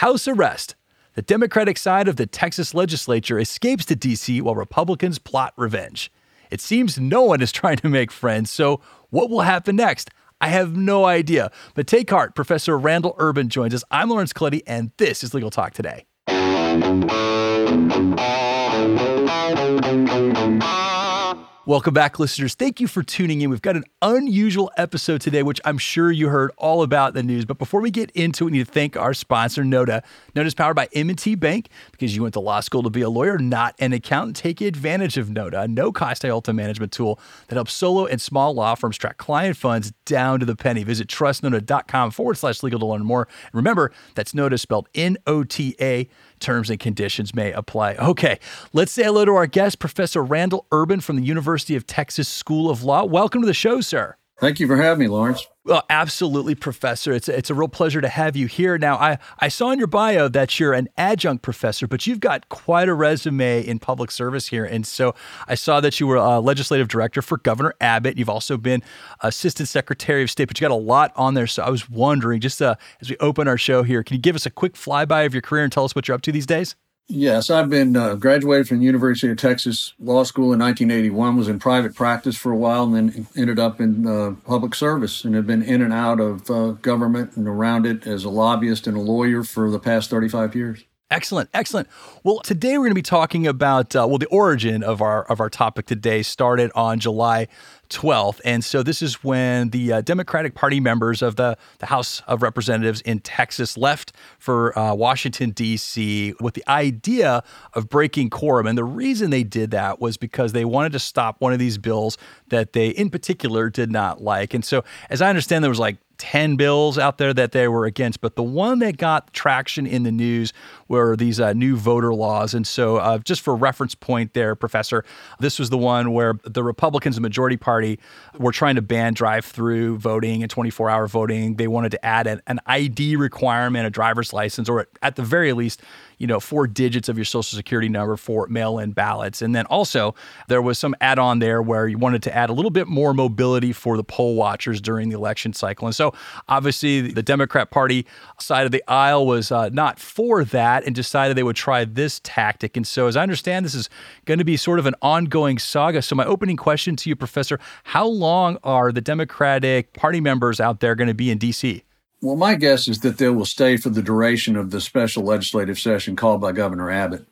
House arrest. The Democratic side of the Texas legislature escapes to D.C. while Republicans plot revenge. It seems no one is trying to make friends, so what will happen next? I have no idea. But take heart, Professor Randall Erben joins us. I'm Lawrence Colletti, and this is Legal Talk Today. Welcome back, listeners. Thank you for tuning in. We've got an unusual episode today, which I'm sure you heard all about the news. But before we get into it, we need to thank our sponsor, Nota. Nota is powered by M&T Bank because you went to law school to be a lawyer, not an accountant. Take advantage of Nota, a no-cost IOLTA management tool that helps solo and small law firms track client funds down to the penny. Visit trustnota.com forward slash legal to learn more. And remember, that's Nota spelled N-O-T-A terms and conditions may apply. Okay, let's say hello to our guest, Professor Randall Erben from the University of Texas School of Law. Welcome to the show, sir. Thank you for having me, Lawrence. Well, absolutely, Professor. It's a, it's a real pleasure to have you here. Now, I, I saw in your bio that you're an adjunct professor, but you've got quite a resume in public service here. And so I saw that you were a legislative director for Governor Abbott. You've also been Assistant Secretary of State, but you got a lot on there. So I was wondering, just uh, as we open our show here, can you give us a quick flyby of your career and tell us what you're up to these days? Yes, I've been uh, graduated from the University of Texas Law School in 1981. Was in private practice for a while, and then ended up in uh, public service, and have been in and out of uh, government and around it as a lobbyist and a lawyer for the past 35 years. Excellent, excellent. Well, today we're going to be talking about uh, well, the origin of our of our topic today started on July 12th, and so this is when the uh, Democratic Party members of the the House of Representatives in Texas left for uh, Washington D.C. with the idea of breaking quorum, and the reason they did that was because they wanted to stop one of these bills that they, in particular, did not like. And so, as I understand, there was like 10 bills out there that they were against, but the one that got traction in the news were these uh, new voter laws. And so, uh, just for reference point there, Professor, this was the one where the Republicans, the majority party, were trying to ban drive through voting and 24 hour voting. They wanted to add an, an ID requirement, a driver's license, or at the very least, you know, four digits of your social security number for mail in ballots. And then also, there was some add on there where you wanted to add a little bit more mobility for the poll watchers during the election cycle. And so, obviously, the Democrat Party side of the aisle was uh, not for that and decided they would try this tactic. And so, as I understand, this is going to be sort of an ongoing saga. So, my opening question to you, Professor how long are the Democratic Party members out there going to be in D.C.? Well, my guess is that they will stay for the duration of the special legislative session called by Governor Abbott.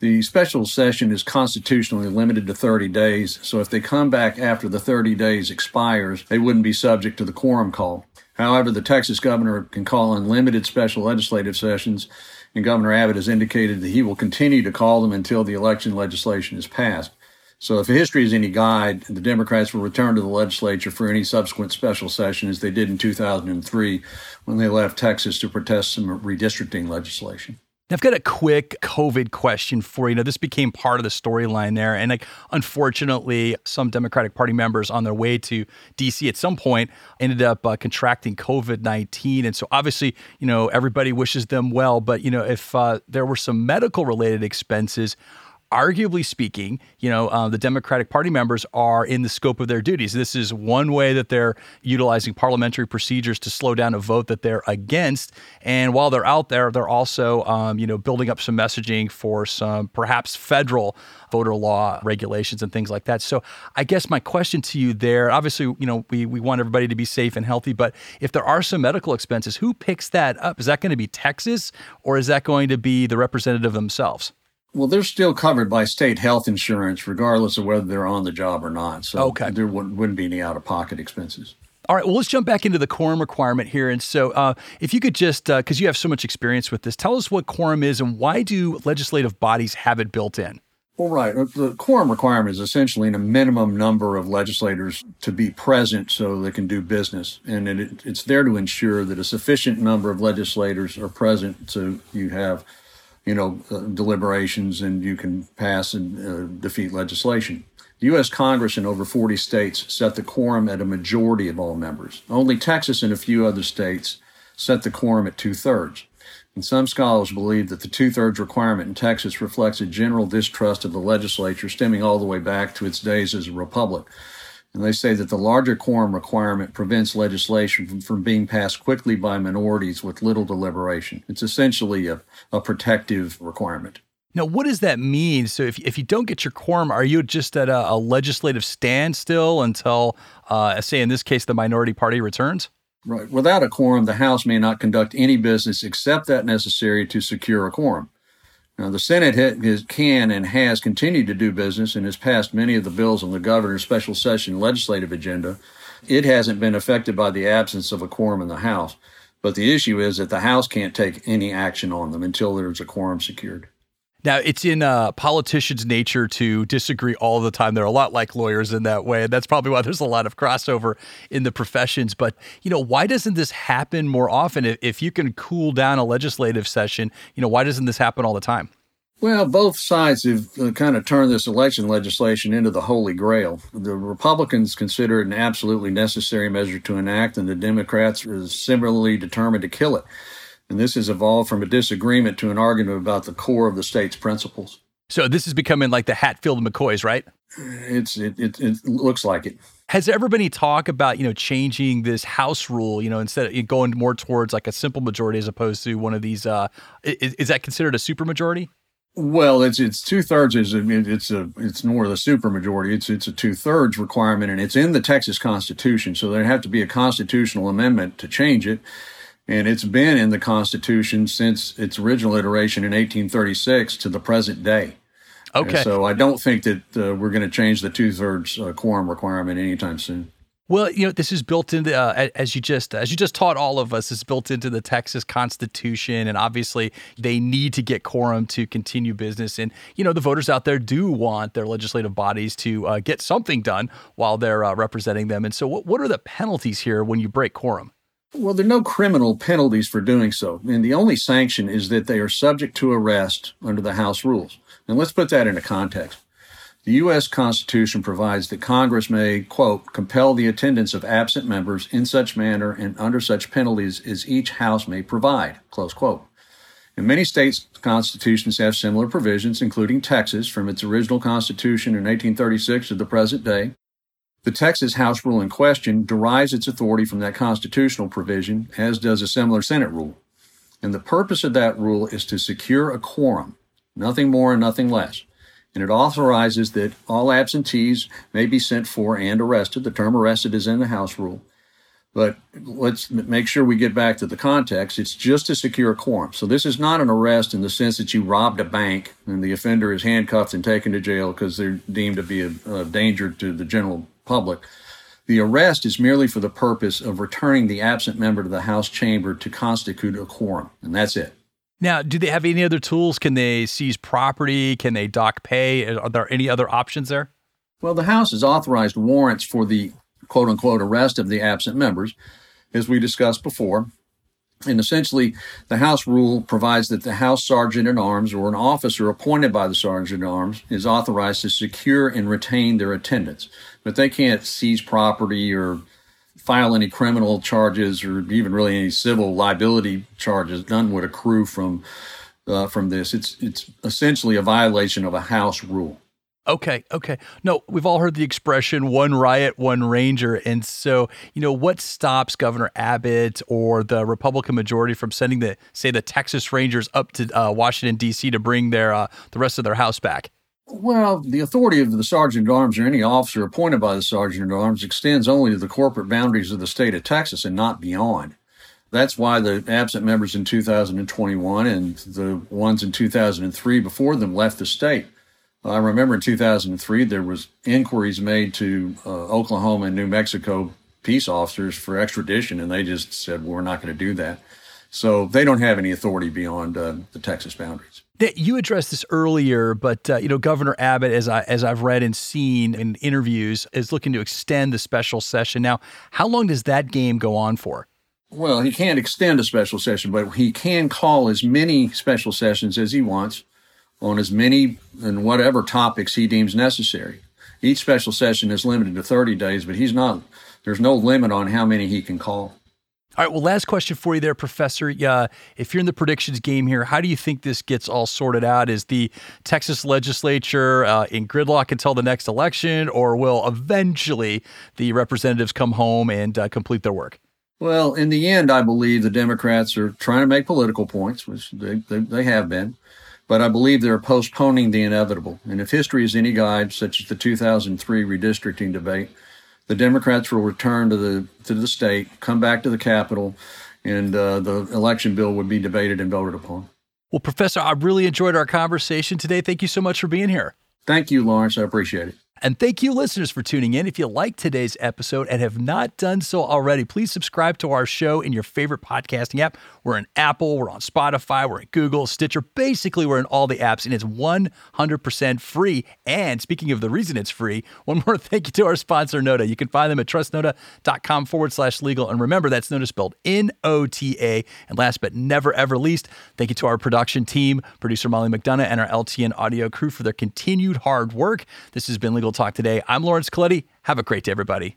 The special session is constitutionally limited to 30 days, so if they come back after the 30 days expires, they wouldn't be subject to the quorum call. However, the Texas governor can call unlimited special legislative sessions, and Governor Abbott has indicated that he will continue to call them until the election legislation is passed. So, if history is any guide, the Democrats will return to the legislature for any subsequent special session as they did in 2003 when they left Texas to protest some redistricting legislation. I've got a quick COVID question for you. Now, this became part of the storyline there. And like, unfortunately, some Democratic Party members on their way to DC at some point ended up uh, contracting COVID 19. And so, obviously, you know, everybody wishes them well. But, you know, if uh, there were some medical related expenses, arguably speaking, you know, uh, the Democratic Party members are in the scope of their duties. This is one way that they're utilizing parliamentary procedures to slow down a vote that they're against. And while they're out there, they're also, um, you know, building up some messaging for some perhaps federal voter law regulations and things like that. So I guess my question to you there, obviously, you know, we, we want everybody to be safe and healthy, but if there are some medical expenses, who picks that up? Is that going to be Texas or is that going to be the representative themselves? Well, they're still covered by state health insurance, regardless of whether they're on the job or not. So okay. there wouldn't, wouldn't be any out of pocket expenses. All right, well, let's jump back into the quorum requirement here. And so, uh, if you could just, because uh, you have so much experience with this, tell us what quorum is and why do legislative bodies have it built in? Well, right. Uh, the quorum requirement is essentially a minimum number of legislators to be present so they can do business. And it, it's there to ensure that a sufficient number of legislators are present so you have you know, uh, deliberations and you can pass and uh, defeat legislation. The U.S. Congress in over 40 states set the quorum at a majority of all members. Only Texas and a few other states set the quorum at two thirds. And some scholars believe that the two thirds requirement in Texas reflects a general distrust of the legislature stemming all the way back to its days as a republic. And they say that the larger quorum requirement prevents legislation from, from being passed quickly by minorities with little deliberation. It's essentially a, a protective requirement. Now, what does that mean? So, if, if you don't get your quorum, are you just at a, a legislative standstill until, uh, say, in this case, the minority party returns? Right. Without a quorum, the House may not conduct any business except that necessary to secure a quorum. Now, the Senate has, can and has continued to do business and has passed many of the bills on the governor's special session legislative agenda. It hasn't been affected by the absence of a quorum in the House. But the issue is that the House can't take any action on them until there's a quorum secured. Now, it's in a politician's nature to disagree all the time. They're a lot like lawyers in that way. And that's probably why there's a lot of crossover in the professions. But, you know, why doesn't this happen more often? If, if you can cool down a legislative session, you know, why doesn't this happen all the time? Well, both sides have uh, kind of turned this election legislation into the holy grail. The Republicans consider it an absolutely necessary measure to enact, and the Democrats are similarly determined to kill it. And this has evolved from a disagreement to an argument about the core of the state's principles. So this is becoming like the Hatfield McCoys, right? It's it, it, it looks like it. Has there ever been any talk about you know changing this House rule? You know, instead of going more towards like a simple majority as opposed to one of these. Uh, is, is that considered a supermajority? Well, it's it's two thirds is it's a it's more of the supermajority. It's it's a two thirds requirement, and it's in the Texas Constitution. So there have to be a constitutional amendment to change it and it's been in the Constitution since its original iteration in 1836 to the present day. Okay. And so I don't think that uh, we're going to change the two thirds uh, quorum requirement anytime soon. Well, you know, this is built into uh, as you just as you just taught all of us. It's built into the Texas Constitution, and obviously they need to get quorum to continue business. And you know, the voters out there do want their legislative bodies to uh, get something done while they're uh, representing them. And so, what what are the penalties here when you break quorum? Well, there are no criminal penalties for doing so. And the only sanction is that they are subject to arrest under the House rules. And let's put that into context. The U.S. Constitution provides that Congress may, quote, compel the attendance of absent members in such manner and under such penalties as each House may provide, close quote. And many states' constitutions have similar provisions, including Texas from its original constitution in 1836 to the present day, the Texas House rule in question derives its authority from that constitutional provision, as does a similar Senate rule. And the purpose of that rule is to secure a quorum, nothing more and nothing less. And it authorizes that all absentees may be sent for and arrested. The term arrested is in the House rule. But let's make sure we get back to the context. It's just to secure a quorum. So this is not an arrest in the sense that you robbed a bank and the offender is handcuffed and taken to jail because they're deemed to be a, a danger to the general public. The arrest is merely for the purpose of returning the absent member to the House chamber to constitute a quorum, and that's it. Now, do they have any other tools? Can they seize property? Can they dock pay? Are there any other options there? Well, the House has authorized warrants for the quote unquote arrest of the absent members, as we discussed before. And essentially, the House rule provides that the House Sergeant at Arms or an officer appointed by the Sergeant at Arms is authorized to secure and retain their attendance. But they can't seize property or file any criminal charges or even really any civil liability charges. None would accrue from uh, from this. It's it's essentially a violation of a House rule. Okay, okay. No, we've all heard the expression one riot, one ranger. And so, you know, what stops Governor Abbott or the Republican majority from sending the, say, the Texas Rangers up to uh, Washington, D.C. to bring their, uh, the rest of their house back? Well, the authority of the Sergeant at Arms or any officer appointed by the Sergeant at Arms extends only to the corporate boundaries of the state of Texas and not beyond. That's why the absent members in 2021 and the ones in 2003 before them left the state. I remember in 2003 there was inquiries made to uh, Oklahoma and New Mexico peace officers for extradition, and they just said well, we're not going to do that. So they don't have any authority beyond uh, the Texas boundaries. You addressed this earlier, but uh, you know Governor Abbott, as I as I've read and seen in interviews, is looking to extend the special session. Now, how long does that game go on for? Well, he can't extend a special session, but he can call as many special sessions as he wants on as many and whatever topics he deems necessary. Each special session is limited to 30 days, but he's not, there's no limit on how many he can call. All right. Well, last question for you there, Professor. Uh, if you're in the predictions game here, how do you think this gets all sorted out? Is the Texas legislature uh, in gridlock until the next election, or will eventually the representatives come home and uh, complete their work? Well, in the end, I believe the Democrats are trying to make political points, which they, they, they have been but I believe they're postponing the inevitable. And if history is any guide, such as the 2003 redistricting debate, the Democrats will return to the to the state, come back to the Capitol, and uh, the election bill would be debated and voted upon. Well, Professor, I really enjoyed our conversation today. Thank you so much for being here. Thank you, Lawrence. I appreciate it. And thank you, listeners, for tuning in. If you like today's episode and have not done so already, please subscribe to our show in your favorite podcasting app. We're in Apple, we're on Spotify, we're in Google, Stitcher. Basically, we're in all the apps, and it's 100% free. And speaking of the reason it's free, one more thank you to our sponsor, Nota. You can find them at trustnota.com forward slash legal. And remember, that's Nota spelled N O T A. And last but never ever least, thank you to our production team, producer Molly McDonough, and our LTN audio crew for their continued hard work. This has been Legal Talk today. I'm Lawrence Colletti. Have a great day, everybody.